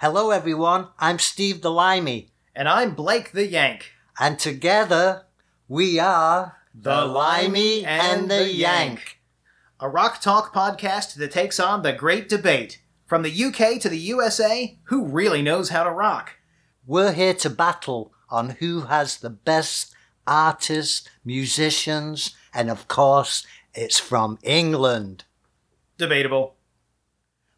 Hello, everyone. I'm Steve the Limey, And I'm Blake the Yank. and together we are The Limey and the Yank. A rock talk podcast that takes on the great debate. From the UK to the USA, who really knows how to rock? We're here to battle on who has the best artists, musicians, and of course, it's from England. Debatable.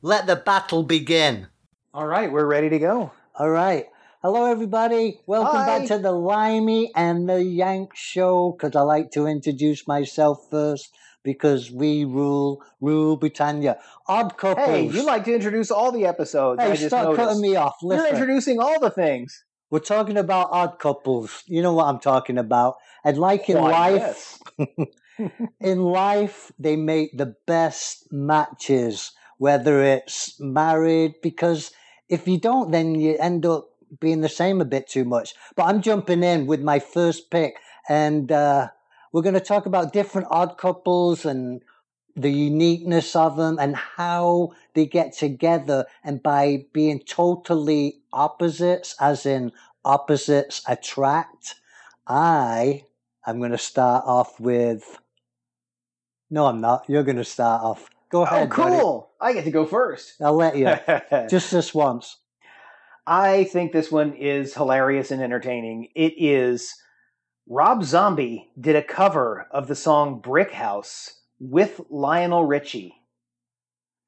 Let the battle begin. All right, we're ready to go. All right. Hello, everybody. Welcome Hi. back to the Limey and the Yank show. Because I like to introduce myself first, because we rule, rule Britannia. Odd couples. Hey, you like to introduce all the episodes. Hey, I just stop noticed. cutting me off. You're introducing all the things. we're talking about odd couples. You know what I'm talking about. And like in Why, life, in life, they make the best matches, whether it's married, because if you don't, then you end up being the same a bit too much. But I'm jumping in with my first pick, and uh, we're going to talk about different odd couples and the uniqueness of them and how they get together. And by being totally opposites, as in opposites attract, I am going to start off with. No, I'm not. You're going to start off. Go Oh, ahead. buddy. cool. I get to go first. I'll let you. Just this once. I think this one is hilarious and entertaining. It is Rob Zombie did a cover of the song Brick House with Lionel Richie.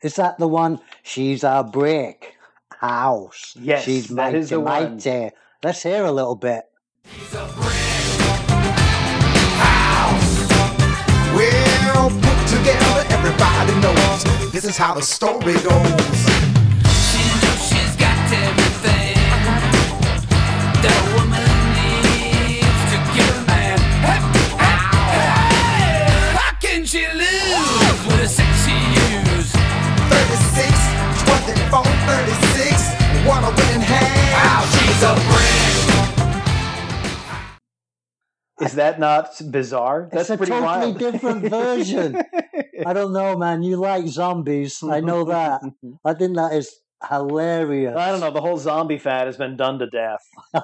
Is that the one? She's a brick house. Yes, She's mighty, is the one. mighty. Let's hear a little bit. Well, put together, everybody knows this is how the story goes. She knows she's got everything a woman needs to give a man. How can she lose with a 36, 24, 36, Is that not bizarre? That's it's a pretty totally wild. different version. I don't know, man. You like zombies. I know that. I think that is hilarious. I don't know. The whole zombie fad has been done to death.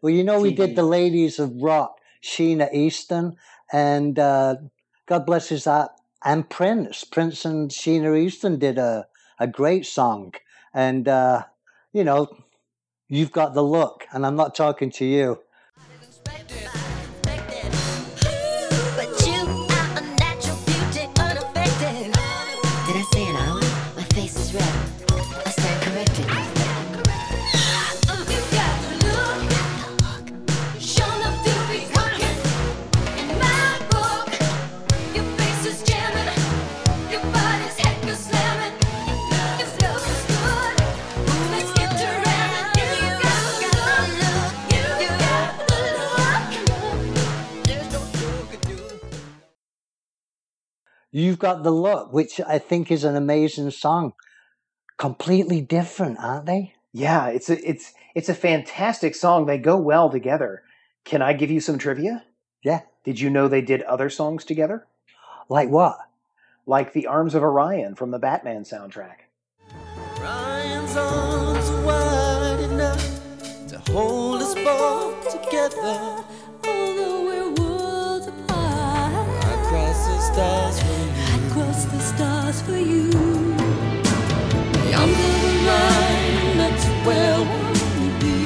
well, you know, we did the Ladies of Rock, Sheena Easton, and uh, God bless his heart, and Prince. Prince and Sheena Easton did a, a great song. And, uh, you know, you've got the look, and I'm not talking to you. You've got the look, which I think is an amazing song. Completely different, aren't they? Yeah, it's a it's it's a fantastic song. They go well together. Can I give you some trivia? Yeah. Did you know they did other songs together? Like what? Like The Arms of Orion from the Batman soundtrack. Ryan's arms are wide enough to hold us both together. Although we're worlds apart, I cross the stars stars for you. Beyond the line, that's where I wanna be.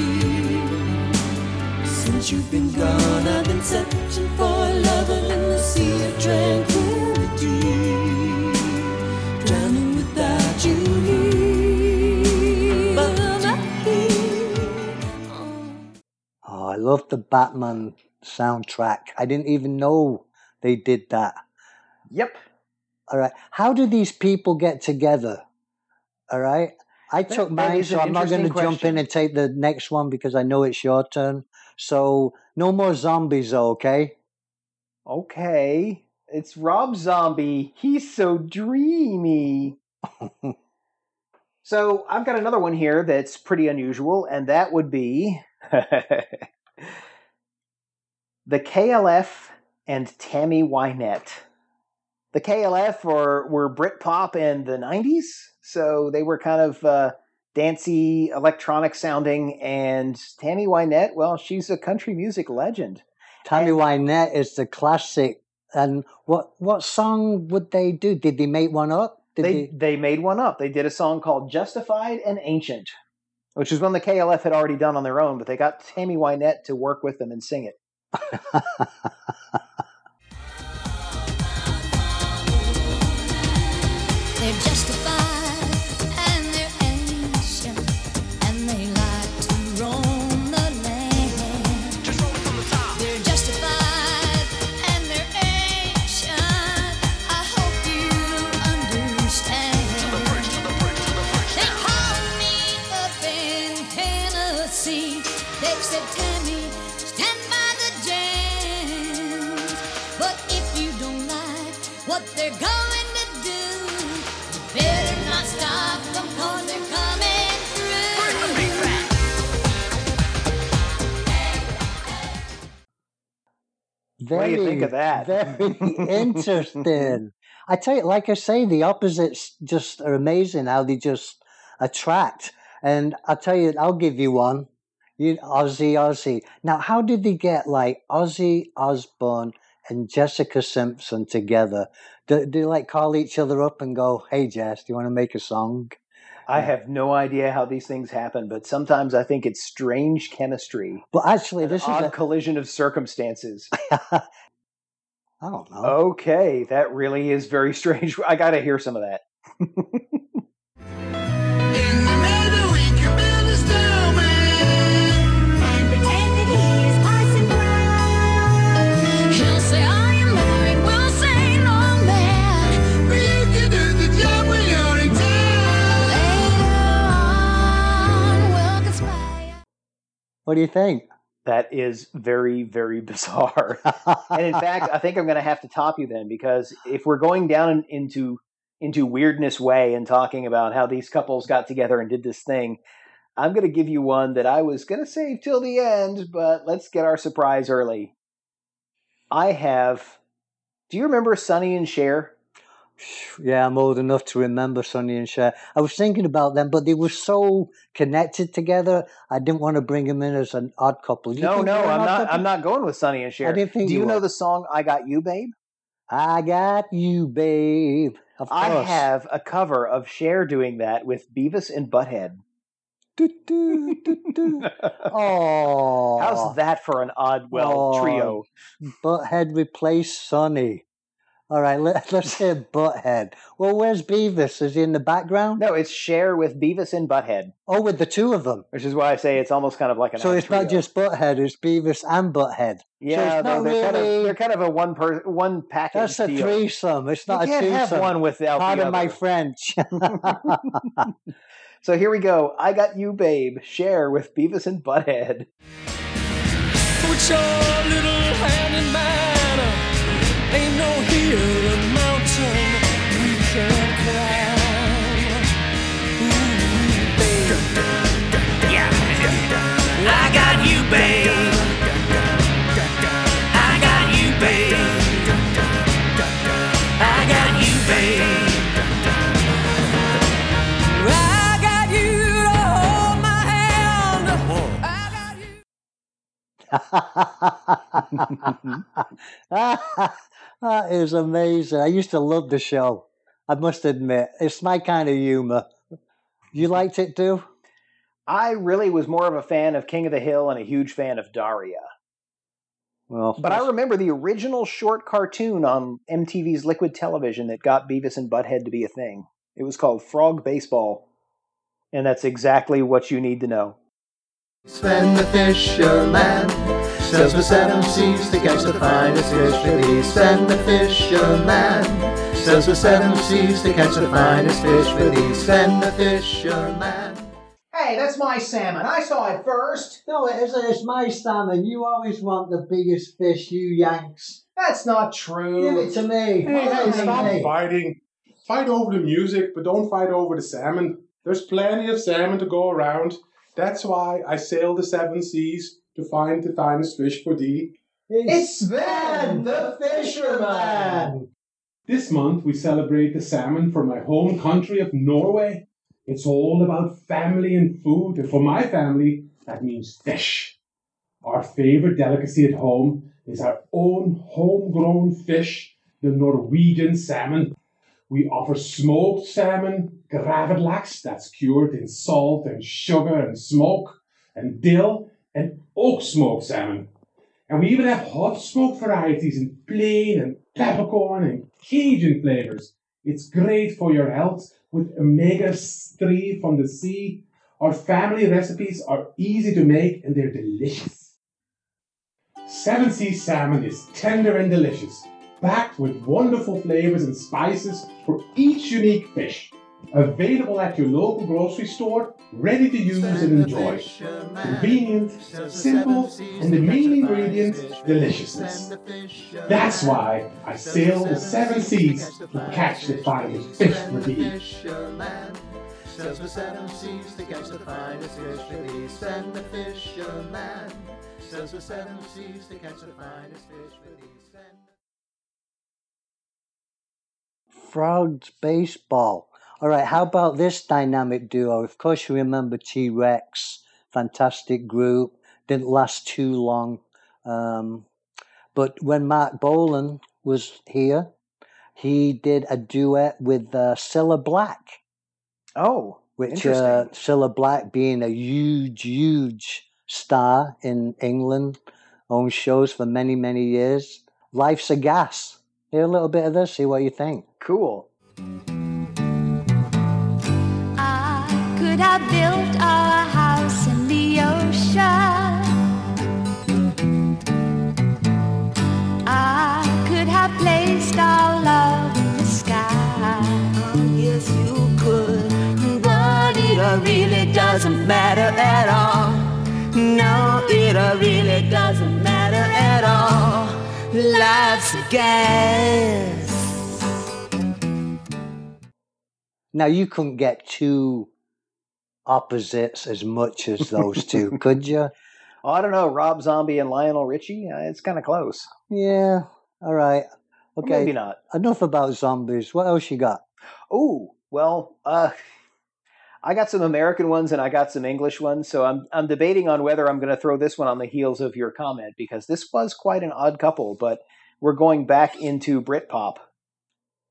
Since you've been gone, I've been searching for a lover in the sea of tranquility. Drowning without you here. But I'm here. Oh, I love the Batman soundtrack. I didn't even know they did that. Yep. All right. How do these people get together? All right. I took that mine, is so I'm not going to jump in and take the next one because I know it's your turn. So no more zombies, though, okay? Okay. It's Rob Zombie. He's so dreamy. so I've got another one here that's pretty unusual, and that would be the KLF and Tammy Wynette. The KLF were, were Britpop in the 90s, so they were kind of uh, dancey, electronic sounding. And Tammy Wynette, well, she's a country music legend. Tammy Wynette is the classic. And what what song would they do? Did they make one up? Did They they made one up. They did a song called "Justified and Ancient," which is one the KLF had already done on their own, but they got Tammy Wynette to work with them and sing it. what they're going to roam the land. They're justified, and they're ancient. I hope you understand. They call me the Fantastic. They said, Tammy, stand by the jams. But if you do, you better not stop them 'cause they're coming through. What do you think of that? Very interesting. I tell you, like I say, the opposites just are amazing how they just attract. And I tell you, I'll give you one. You Ozzy, Ozzy. Now, how did they get like Ozzy Osbourne and Jessica Simpson together? Do, do they like call each other up and go, "Hey, Jess, do you want to make a song?" I have no idea how these things happen, but sometimes I think it's strange chemistry, Well, actually, this is a, collision of circumstances. I don't know. Okay, that really is very strange. I got to hear some of that. What do you think? That is very, very bizarre. and in fact, I think I'm going to have to top you then because if we're going down in, into into weirdness way and talking about how these couples got together and did this thing, I'm going to give you one that I was going to save till the end, but let's get our surprise early. I have. Do you remember Sonny and Cher? Yeah, I'm old enough to remember Sonny and Cher. I was thinking about them, but they were so connected together. I didn't want to bring them in as an odd couple. No, no, I'm not. couple? I'm not going with Sonny and Cher. didn't think Do you you know the song "I Got You, Babe"? I got you, babe. Of course. I have a cover of Cher doing that with Beavis and Butthead. Do, do, do, do. Oh, How's that for an odd, well Oh. trio? Butthead replaced Sonny. All right, let, let's hear Butthead. Well, where's Beavis? Is he in the background? No, it's Cher with Beavis and Butthead, Oh, with the two of them. which is why I say it's almost kind of like an. So odd it's not trio. just Butthead; it's Beavis and Butthead. yeah, it's though not they're kind of they're kind of a one per one package. That's a deal. threesome. It's not You not can't a have one without the Pardon my. French. So here we go. I got you, babe. Cher with Beavis and Butthead. Put your little hand in mine. Ain't no hill or mountain we can't climb. Ooh, babe. I got you, babe. I got you, babe. I got you, babe. I got you to hold my hand. I got you. that is amazing. I used to love the show. I must admit, it's my kind of humor. You liked it too? I really was more of a fan of King of the Hill and a huge fan of Daria. Well, But I remember the original short cartoon on MTV's Liquid Television that got Beavis and Butthead to be a thing. It was called Frog Baseball. And that's exactly what you need to know. Sven the fisherman sails the seven seas to catch the finest fish for thee. Sven the fisherman sails the seven seas to catch the finest fish for thee. Sven the fisherman. Hey, that's my salmon. I saw it first. no, it isn't. It's my salmon. You always want the biggest fish, you Yanks. That's not true. Give it to me. Hey, hey, stop hey. fighting. Fight over the music, but don't fight over the salmon. There's plenty of salmon to go around. That's why I sail the seven seas to find the finest fish for thee. It's Sven, the fisherman. This month we celebrate the salmon from my home country of Norway. It's all about family and food, and for my family, that means fish. Our favorite delicacy at home is our own homegrown fish, the Norwegian salmon. We offer smoked salmon, gravlax, that's cured in salt and sugar and smoke, and dill, and oak smoked salmon. And we even have hot smoked varieties in plain and peppercorn and Cajun flavors. It's great for your health with omega 3 from the sea. Our family recipes are easy to make and they're delicious. Seven Sea salmon is tender and delicious, packed with wonderful flavors and spices for each unique fish. Available at your local grocery store, ready to use and enjoy. Uh, Convenient, simple, and the main ingredient, uh, deliciousness. Uh, That's why I sail the seven seas to catch the finest fish for the eat. fisherman sails the seven seas to catch the finest fish release. And the fisherman sails the seven seas to catch the finest fish release. And Frogs baseball. All right, how about this dynamic duo? Of course, you remember T Rex, fantastic group, didn't last too long. Um, but when Marc Bolan was here, he did a duet with uh, Cilla Black, Oh, which uh, Cilla Black being a huge, huge star in England, owned shows for many, many years. Life's a gas. Hear a little bit of this, see what you think. cool. Could have built a house in the ocean. I could have placed our love in the sky. Oh, Yes, you could, but it really doesn't matter at all. No, it really doesn't matter at all. Life's a gas. Now you couldn't get two opposites as much as those two, could you? Oh, I don't know, Rob Zombie and Lionel Richie. Uh, it's kind of close. Yeah. All right. Okay. maybe not. Enough about zombies. What else you got? Oh, well, uh, I got some American ones and I got some English ones, so I'm I'm debating on whether I'm going to throw this one on the heels of your comment because this was quite an odd couple, but we're going back into Britpop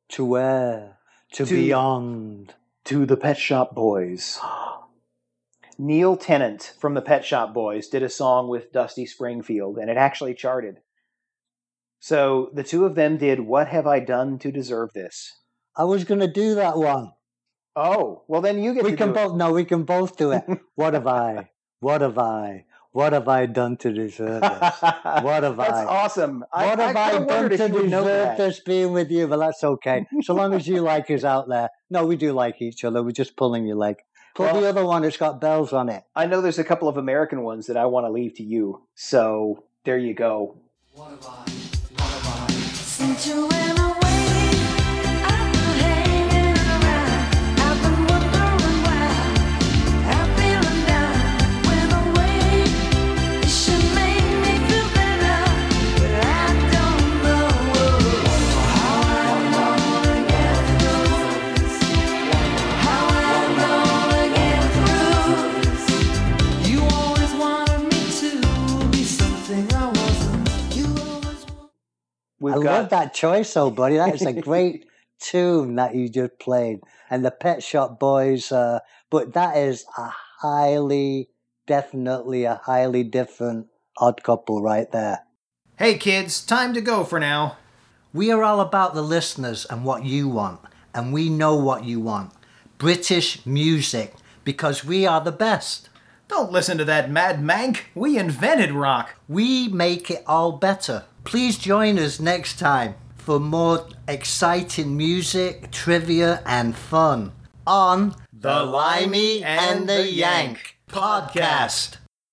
To where? To, To- beyond. to the Pet Shop Boys. Neil Tennant from the Pet Shop Boys did a song with Dusty Springfield, and it actually charted. So the two of them did "What Have I Done to Deserve This." I was going to do that one. Oh, well then you get We can do it. both. No, we can both do it. what have I? What have I? What have I done to deserve this? What have That's I? That's awesome. I, What have I, kinda done to if you know deserve this being with you? But that's okay. So long as you like us out there. No, we do like each other. We're just pulling your leg. Pull Well- the other one. It's got bells on it. I know there's a couple of American ones that I want to leave to you. So there you go. Since you went away, love that choice, though, buddy. That is a great tune that you just played. And the Pet Shop Boys, uh, but that is a highly, definitely a highly different odd couple right there. Hey kids, time to go for now. We are all about the listeners and what you want, and we know what you want. British music, because we are the best. Don't listen to that mad mank. We invented rock. We make it all better. Please join us next time for more exciting music, trivia, and fun on The Limey and the Yank podcast.